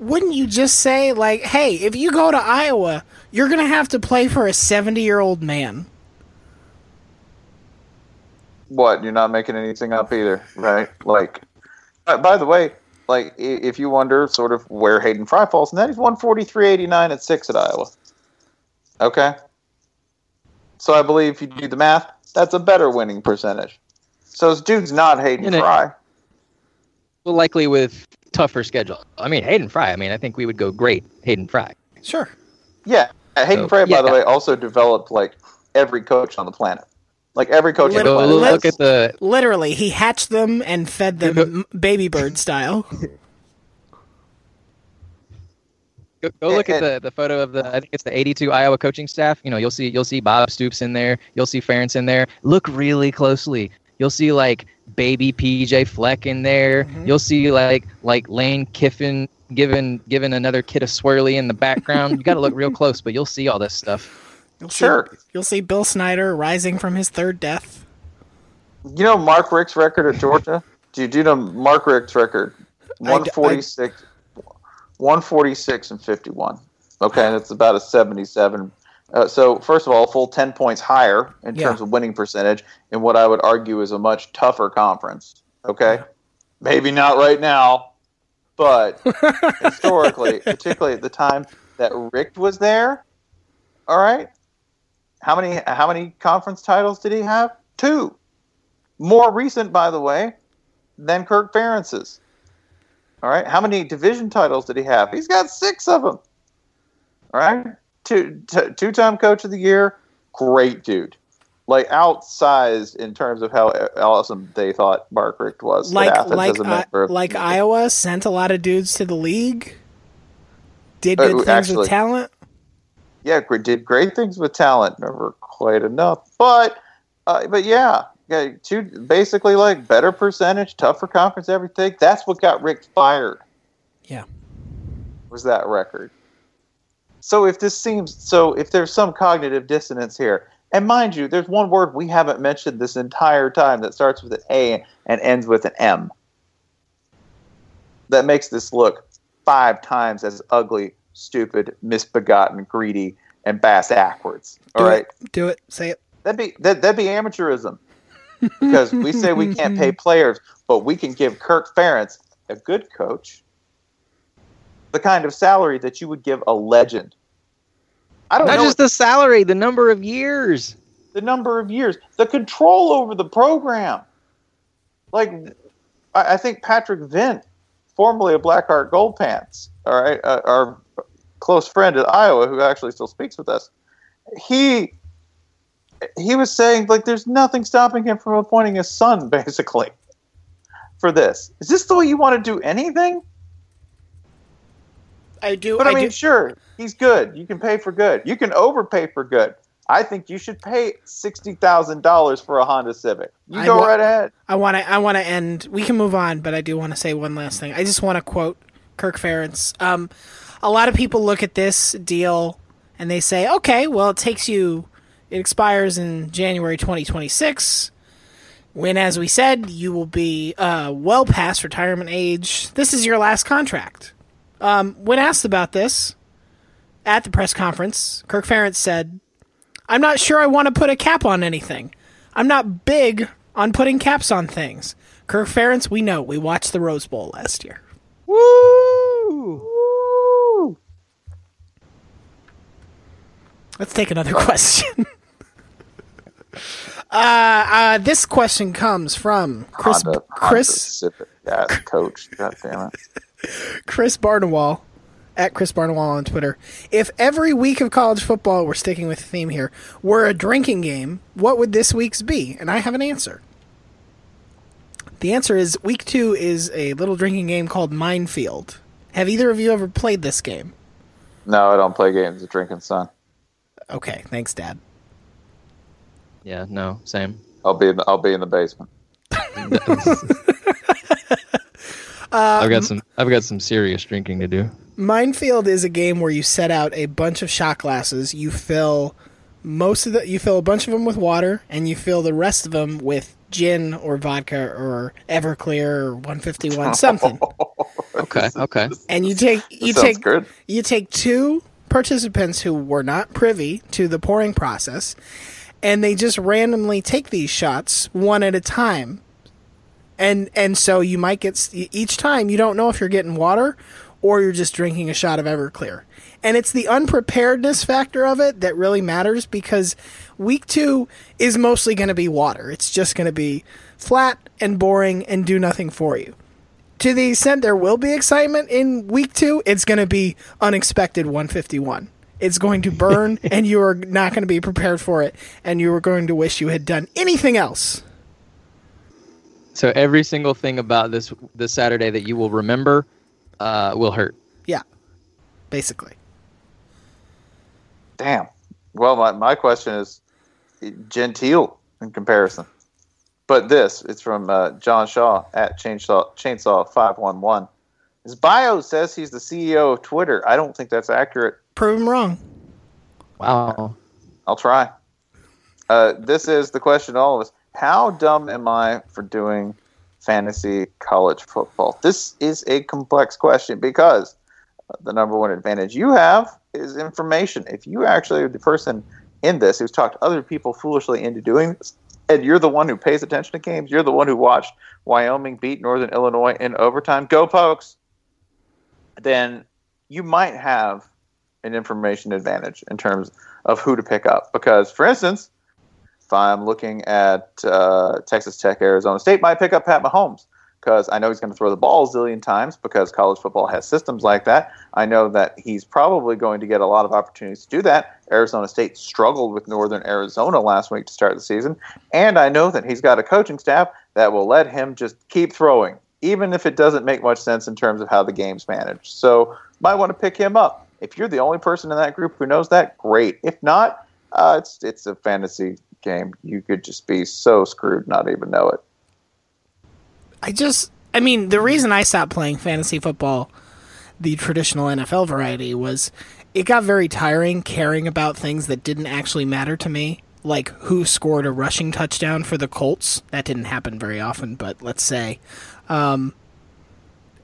wouldn't you just say like, hey, if you go to Iowa, you're gonna have to play for a 70 year old man? What? You're not making anything up either, right? Like, uh, by the way, like if you wonder sort of where Hayden Fry falls, and that he's 143.89 at six at Iowa. Okay. So I believe if you do the math, that's a better winning percentage. So this dude's not Hayden In a- Fry. well, likely with tougher schedule. I mean, Hayden Fry. I mean, I think we would go great, Hayden Fry. Sure. Yeah, Hayden So, Fry, by the yeah. way, also developed like every coach on the planet. Like every coach on the planet. look at the Literally, he hatched them and fed them baby bird style. Go, go look at the, the photo of the I think it's the 82 Iowa coaching staff. You know, you'll see you'll see Bob Stoops in there. You'll see Ferentz in there. Look really closely. You'll see like baby PJ Fleck in there. Mm-hmm. You'll see like like Lane Kiffin giving giving another kid a swirly in the background. you got to look real close, but you'll see all this stuff. You'll see, Sure. You'll see Bill Snyder rising from his third death. You know Mark Richt's record at Georgia? do you do you know Mark Richt's record? I d- I- 146, 146 and 51. Okay, that's about a 77. Uh, so, first of all, full 10 points higher in Yeah. terms of winning percentage in what I would argue is a much tougher conference. Okay? Maybe not right now, but historically, particularly at the time that Richt was there, all right? How many how many conference titles did he have? Two. More recent, by the way, than Kirk Ferentz's. All right. How many division titles did he have? He's got six of them. All right. Two t- two time coach of the year. Great dude. Like outsized in terms of how awesome they thought Mark Richt was. Like Athens like uh, member of- like Iowa sent a lot of dudes to the league. Did Uh, good things actually- with talent. yeah, did great things with talent. Never quite enough, but uh, but yeah, yeah, two basically like better percentage, tougher conference, everything. That's what got Richt fired. Yeah. was that record. So if this seems so, if there's some cognitive dissonance here, and mind you, there's one word we haven't mentioned this entire time that starts with an A and ends with an M. That makes this look five times as ugly, stupid, misbegotten, greedy, and bass backwards. All Do right, it. Do it. Say it. that'd be that, that'd be amateurism because we say we can't pay players, but we can give Kirk Ferentz, a good coach, the kind of salary that you would give a legend. I don't Not know just the salary, the number of years. the number of years, the control over the program. Like, I, I think Patrick Vint, formerly of Blackheart Gold Pants, all right, uh, our close friend at Iowa, who actually still speaks with us, he he was saying like there's nothing stopping him from appointing his son, basically, for this. Is this the way you want to do anything? I do. But I, I mean, do- sure, he's good. You can pay for good. You can overpay for good. I think you should pay sixty thousand dollars for a Honda Civic. You I go wa- right ahead. I want to. I want to end. We can move on, but I do want to say one last thing. I just want to quote Kirk Ferentz. Um, a lot of people look at this deal and they say, "Okay, well, it takes you. It expires in January 2026. When, as we said, you will be uh, well past retirement age. This is your last contract." Um, when asked about this at the press conference, Kirk Ferentz said, I'm not sure I want to put a cap on anything. I'm not big on putting caps on things. Kirk Ferentz, we know. We watched the Rose Bowl last year. Woo! Let's take another question. uh, uh, this question comes from Chris Honda, Chris Honda. Yeah, coach. God damn it. Chris Barnwell at Chris Barnwell on Twitter. If every week of college football, we're sticking with the theme here, were a drinking game, what would this week's be? And I have an answer. The answer is week two is a little drinking game called Minefield. Have either of you ever played this game? No, I don't play games with drinking son. Okay, thanks, Dad. Yeah, no, same. I'll be in the, I'll be in the basement. Uh, I've got some. I've got some serious drinking to do. Minefield is a game where you set out a bunch of shot glasses. You fill most of the you fill a bunch of them with water, and you fill the rest of them with gin or vodka or Everclear or 151 something. Okay, okay. and you take you sounds take good. you take two participants who were not privy to the pouring process, and they just randomly take these shots one at a time. And and so you might get each time you don't know if you're getting water or you're just drinking a shot of Everclear. And it's the unpreparedness factor of it that really matters because week 2 is mostly going to be water. It's just going to be flat and boring and do nothing for you to the extent there will be excitement in week two, it's going to be unexpected 151. It's going to burn, and you are not going to be prepared for it, and you are going to wish you had done anything else. So every single thing about this this Saturday that you will remember uh, will hurt. Yeah, basically. Damn. Well, my, my question is genteel in comparison. But this, it's from uh, John Shaw at Chainsaw Chainsaw five one one. His bio says he's the CEO of Twitter. I don't think that's accurate. Prove him wrong. Wow. I'll try. Uh, this is the question to all of us. How dumb am I for doing fantasy college football? This is a complex question because the number one advantage you have is information. If you actually are the person in this who's talked other people foolishly into doing this, and you're the one who pays attention to games, you're the one who watched Wyoming beat Northern Illinois in overtime, go Pokes, then you might have an information advantage in terms of who to pick up. Because, for instance, if I'm looking at uh, Texas Tech, Arizona State, might pick up Pat Mahomes because I know he's going to throw the ball a zillion times because college football has systems like that. I know that he's probably going to get a lot of opportunities to do that. Arizona State struggled with Northern Arizona last week to start the season. And I know that he's got a coaching staff that will let him just keep throwing, even if it doesn't make much sense in terms of how the game's managed. So, might want to pick him up. If you're the only person in that group who knows that, great. If not, uh, it's it's a fantasy game. You could just be so screwed, not even know it. I just, I mean, the reason I stopped playing fantasy football, the traditional NFL variety, was it got very tiring caring about things that didn't actually matter to me. Like who scored a rushing touchdown for the Colts. That didn't happen very often, but let's say. Um,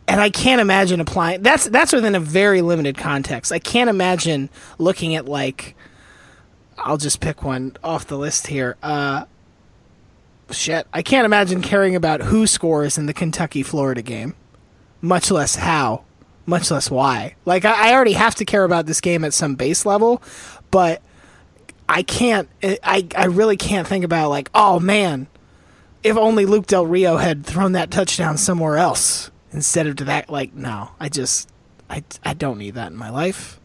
and I can't imagine applying that's that's within a very limited context. I can't imagine looking at like I'll just pick one off the list here. Uh, shit, I can't imagine caring about who scores in the Kentucky Florida game, much less how, much less why. Like I, I already have to care about this game at some base level, but I can't. I I really can't think about like, oh man, if only Luke Del Rio had thrown that touchdown somewhere else instead of to that. Like, no, I just I I don't need that in my life.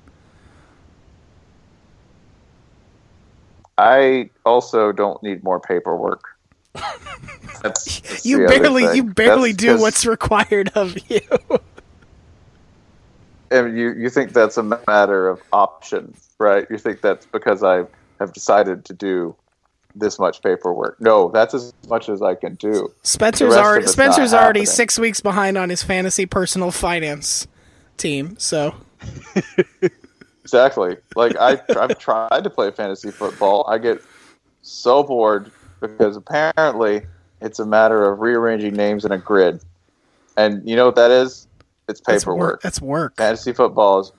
I also don't need more paperwork. That's, that's you the other barely thing. you barely That's do 'cause- what's required of you. and you you think that's a matter of option, right? You think that's because I have decided to do this much paperwork. No, that's as much as I can do. Spencer's already of it's not Spencer's already happening. six weeks behind on his fantasy personal finance team. So Exactly. Like I I've tried to play fantasy football. I get so bored because apparently it's a matter of rearranging names in a grid. And you know what that is? It's that's paperwork. work. That's work. Fantasy football is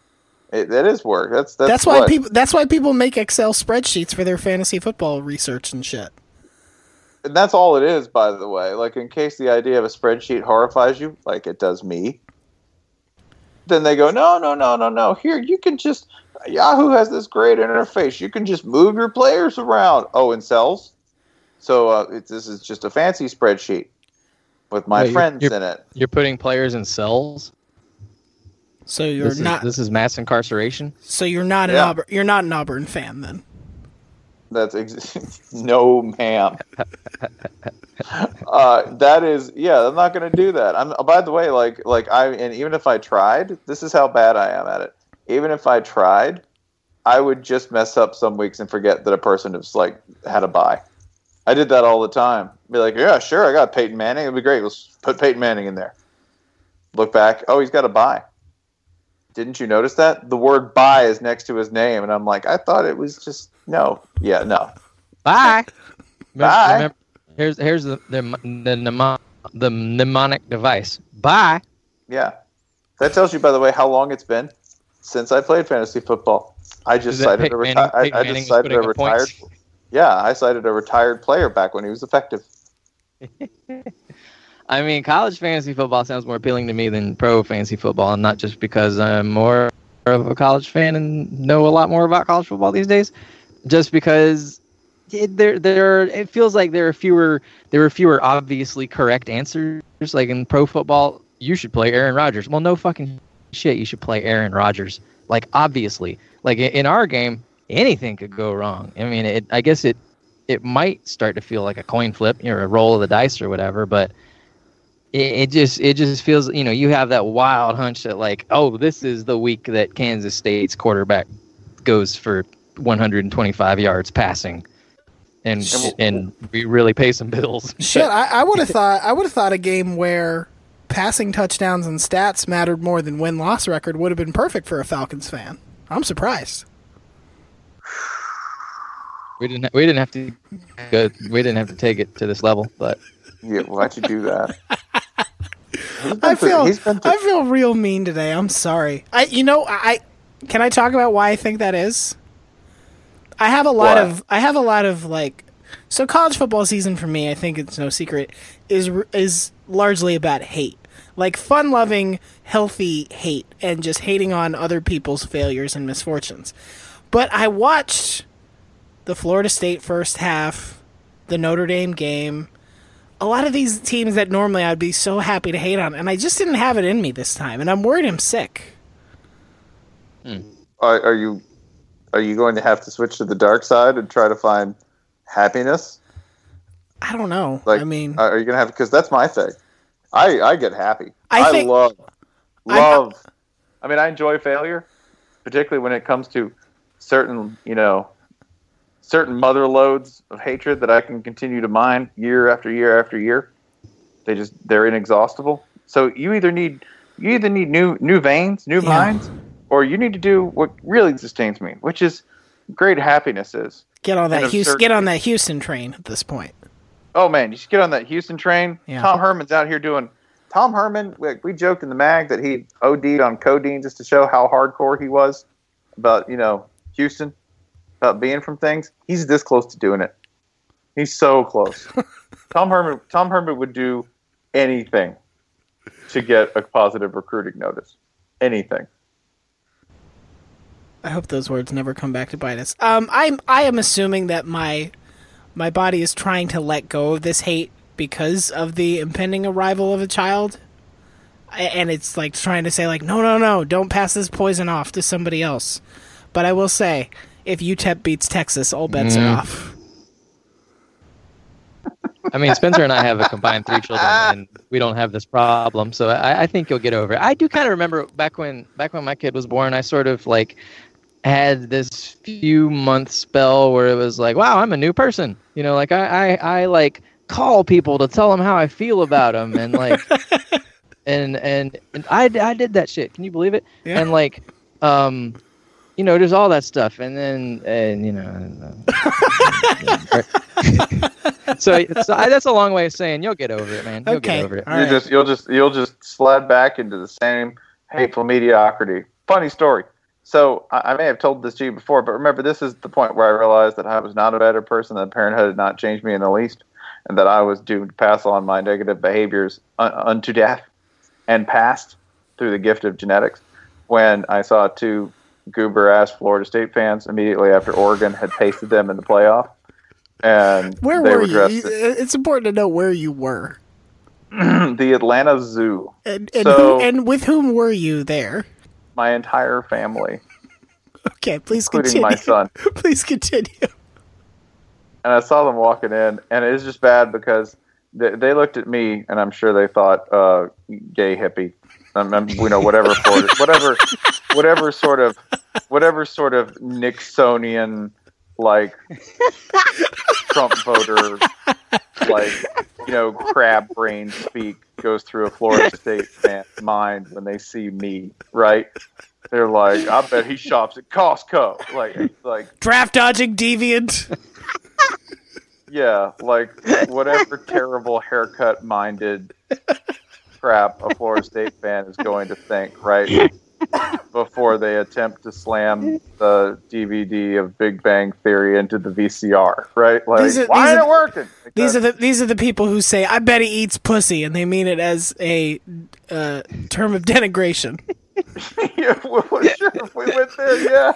it, it is work. That's that's, That's, why what- people. That's why people make Excel spreadsheets for their fantasy football research and shit. and that's all it is, by the way. Like, in case the idea of a spreadsheet horrifies you, like it does me, then they go, no, no, no, no, no. Here, you can just Yahoo has this great interface. You can just move your players around. Oh, in cells. So uh, it, this is just a fancy spreadsheet with my Wait, you're- friends you're- in it. You're putting players in cells. So you're This is, not. this is mass incarceration. so you're not an Yeah. Auburn. You're not an Auburn fan then. That's ex- no, ma'am. uh, that is, yeah. I'm not going to do that. I'm. By the way, like, like I, and even if I tried, this is how bad I am at it. Even if I tried, I would just mess up some weeks and forget that a person has like had a bye. I did that all the time. Be like, yeah, sure, I got Peyton Manning. It'd be great. Let's put Peyton Manning in there. Look back. Oh, he's got a bye. Didn't you notice that the word "bye" is next to his name? And I'm like, I thought it was just no. Yeah, no. Bye. Bye. Remember, here's here's the the the, mnemo- the mnemonic device. Bye. Yeah. That tells you, by the way, how long it's been since I played fantasy football. I just Is that cited Peyton a reti- I, I just cited a retired. points? Yeah, I cited a retired player back when he was effective. I mean, college fantasy football sounds more appealing to me than pro fantasy football, and not just because I'm more of a college fan and know a lot more about college football these days, just because it, there there it feels like there are fewer there are fewer obviously correct answers. Like in pro football, you should play Aaron Rodgers. Well, no fucking shit. You should play Aaron Rodgers. Like obviously, like in our game, anything could go wrong. I mean, it. I guess it it might start to feel like a coin flip, or a roll of the dice or whatever. But it, it just it just feels, you know, you have that wild hunch that like, oh, this is the week that Kansas State's quarterback goes for 125 yards passing. And and we really pay some bills. Shit, I, I would have thought I would have thought a game where passing touchdowns and stats mattered more than win loss record would have been perfect for a Falcons fan. I'm surprised. We didn't. We didn't have to. Go, we didn't have to take it to this level, but Yeah, why'd you do that? I feel through- I feel real mean today. I'm sorry. I you know I can I talk about why I think that is. I have a lot What? of I have a lot of like so college football season for me. I think it's no secret is is largely about hate, like fun loving, healthy hate, and just hating on other people's failures and misfortunes. But I watched the Florida State first half, the Notre Dame game, a lot of these teams that normally I'd be so happy to hate on, and I just didn't have it in me this time, and I'm worried I'm sick. Hmm. Are, are you are you going to have to switch to the dark side and try to find happiness? I don't know. Like, I mean, are you gonna have? Because that's my thing. I I get happy. I I, think- love love. I mean, I enjoy failure, particularly when it comes to certain you know certain mother loads of hatred that I can continue to mine year after year after year. They just they're inexhaustible. So you either need you either need new new veins, new Yeah. mines, or you need to do what really sustains me, which is great happiness is. get on that Houston, get on that Houston train at this point. Oh man, you should get on that Houston train. Yeah. Tom Herman's out here doing. Tom Herman, we, we joked in the mag that he OD'd on codeine just to show how hardcore he was about you know Houston, about being from things. He's this close to doing it. He's so close. Tom Herman, Tom Herman would do anything to get a positive recruiting notice. Anything. I hope those words never come back to bite us. Um, I'm I am assuming that my my body is trying to let go of this hate because of the impending arrival of a child, and it's like trying to say like, no, no, no, don't pass this poison off to somebody else. But I will say, if UTEP beats Texas, all bets Mm. are off. I mean, Spencer and I have a combined three children, and we don't have this problem. So I, I think you'll get over it. I do kind of remember back when back when my kid was born, I sort of like had this few month spell where it was like, wow, I'm a new person. You know, like I I, I like call people to tell them how I feel about them, and like and and and I I did that shit. Can you believe it? Yeah. And like um. You know, just all that stuff, and then, and you know, uh, so, so I, that's a long way of saying you'll get over it, man. You'll Okay. get over it. You right. just you'll just you'll just slide back into the same hateful mediocrity. Funny story. So I, I may have told this to you before, but remember, this is the point where I realized that I was not a better person. That parenthood had not changed me in the least, and that I was doomed to pass on my negative behaviors un- unto death and passed through the gift of genetics. When I saw two goober ass Florida State fans immediately after Oregon had pasted them in the playoff, and Where were were you? You- It's important to know where you were the Atlanta Zoo. and and, So- who, and with whom were you there. My entire family, Okay, please including continue. my son. Please continue. and I saw them walking in, and it was just bad because they, they looked at me, and I'm sure they thought, uh, "Gay hippie," um, um, you know, whatever, Florida, whatever, whatever sort of, whatever sort of Nixonian like Trump voter, like you know, crab brain speak goes through a Florida State fan's mind when they see me, right? They're like, "I bet he shops at Costco," like, like Draft dodging deviant. Yeah, like whatever terrible haircut minded crap a Florida State fan is going to think, right? Before they attempt to slam the DVD of Big Bang Theory into the VCR, right? Like, These are- why these ain't are- it working? Like These that. are the these are the people who say, "I bet he eats pussy," and they mean it as a uh, term of denigration. yeah, well, well, sure, if we went there, yeah.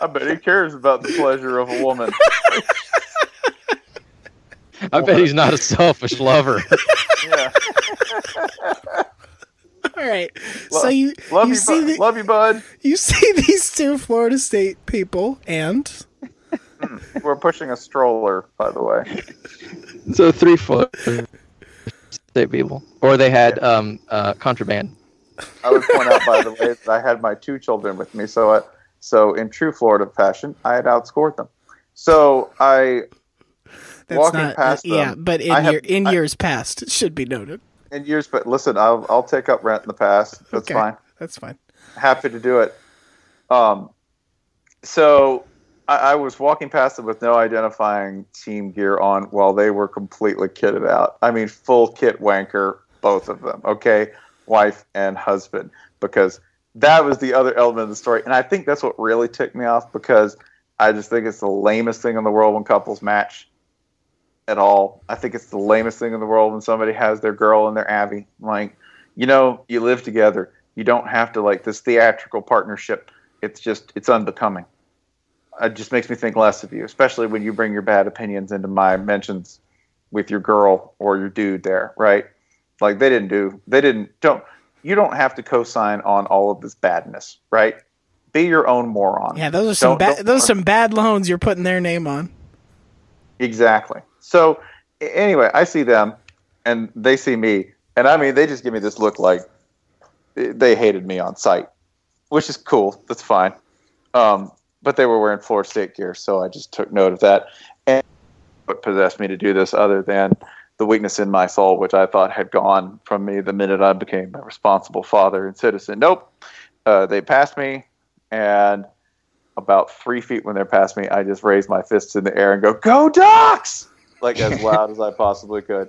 I bet he cares about the pleasure of a woman. I bet he's not a selfish lover. Yeah. Right. so you love you you, see bud. the, love you, bud. you see these two Florida State people, and We're pushing a stroller, by the way. So three foot state people, or they had um, uh, contraband. I would point out, by the way, that I had my two children with me. So, I, so in true Florida fashion, I had outscored them. So I that's walking not past them. yeah. But in I have- in I- years past, it should be noted. In years, but listen, I'll I'll take up rent in the past. That's okay, fine. That's fine. happy to do it. Um, so I, I was walking past them with no identifying team gear on while they were completely kitted out. I mean, full kit wanker, both of them. Okay, wife and husband, because that was the other element of the story, and I think that's what really ticked me off because I just think it's the lamest thing in the world when couples match at all. I think it's the lamest thing in the world when somebody has their girl and their Abby. Like, you know, you live together. You don't have to like this theatrical partnership. It's just it's unbecoming. It just makes me think less of you, especially when you bring your bad opinions into my mentions with your girl or your dude there, right? Like they didn't do they didn't don't you don't have to co-sign on all of this badness, right? Be your own moron. Yeah, those are some Don't- bad those are some bad loans you're putting their name on. Exactly. So anyway, I see them and they see me, and I mean, they just give me this look like they hated me on sight, which is cool. That's fine. Um, but they were wearing Florida State gear, so I just took note of that. And what possessed me to do this, other than the weakness in my soul, which I thought had gone from me the minute I became a responsible father and citizen. Nope. Uh, they passed me, and about three feet when they're past me, I just raise my fists in the air and go, "Go Ducks!" Like as loud as I possibly could.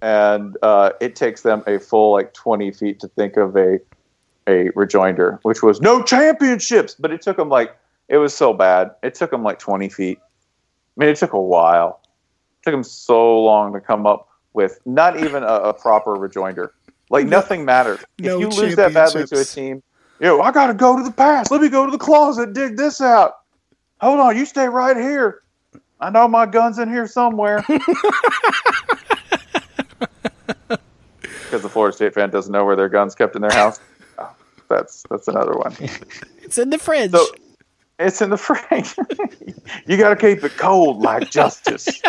And uh, it takes them a full like twenty feet to think of a a rejoinder, which was no championships. But it took them like it was so bad. It took them like twenty feet. I mean, it took a while. It took them so long to come up with not even a, a proper rejoinder. Like nothing mattered. No if you lose that badly to a team, yo, I got to go to the past. Let me go to the closet, dig this out. Hold on, you stay right here. I know my gun's in here somewhere. Because the Florida State fan doesn't know where their gun's kept in their house. Oh, that's that's another one. It's in the fridge. So it's in the fridge. you got to keep it cold like justice.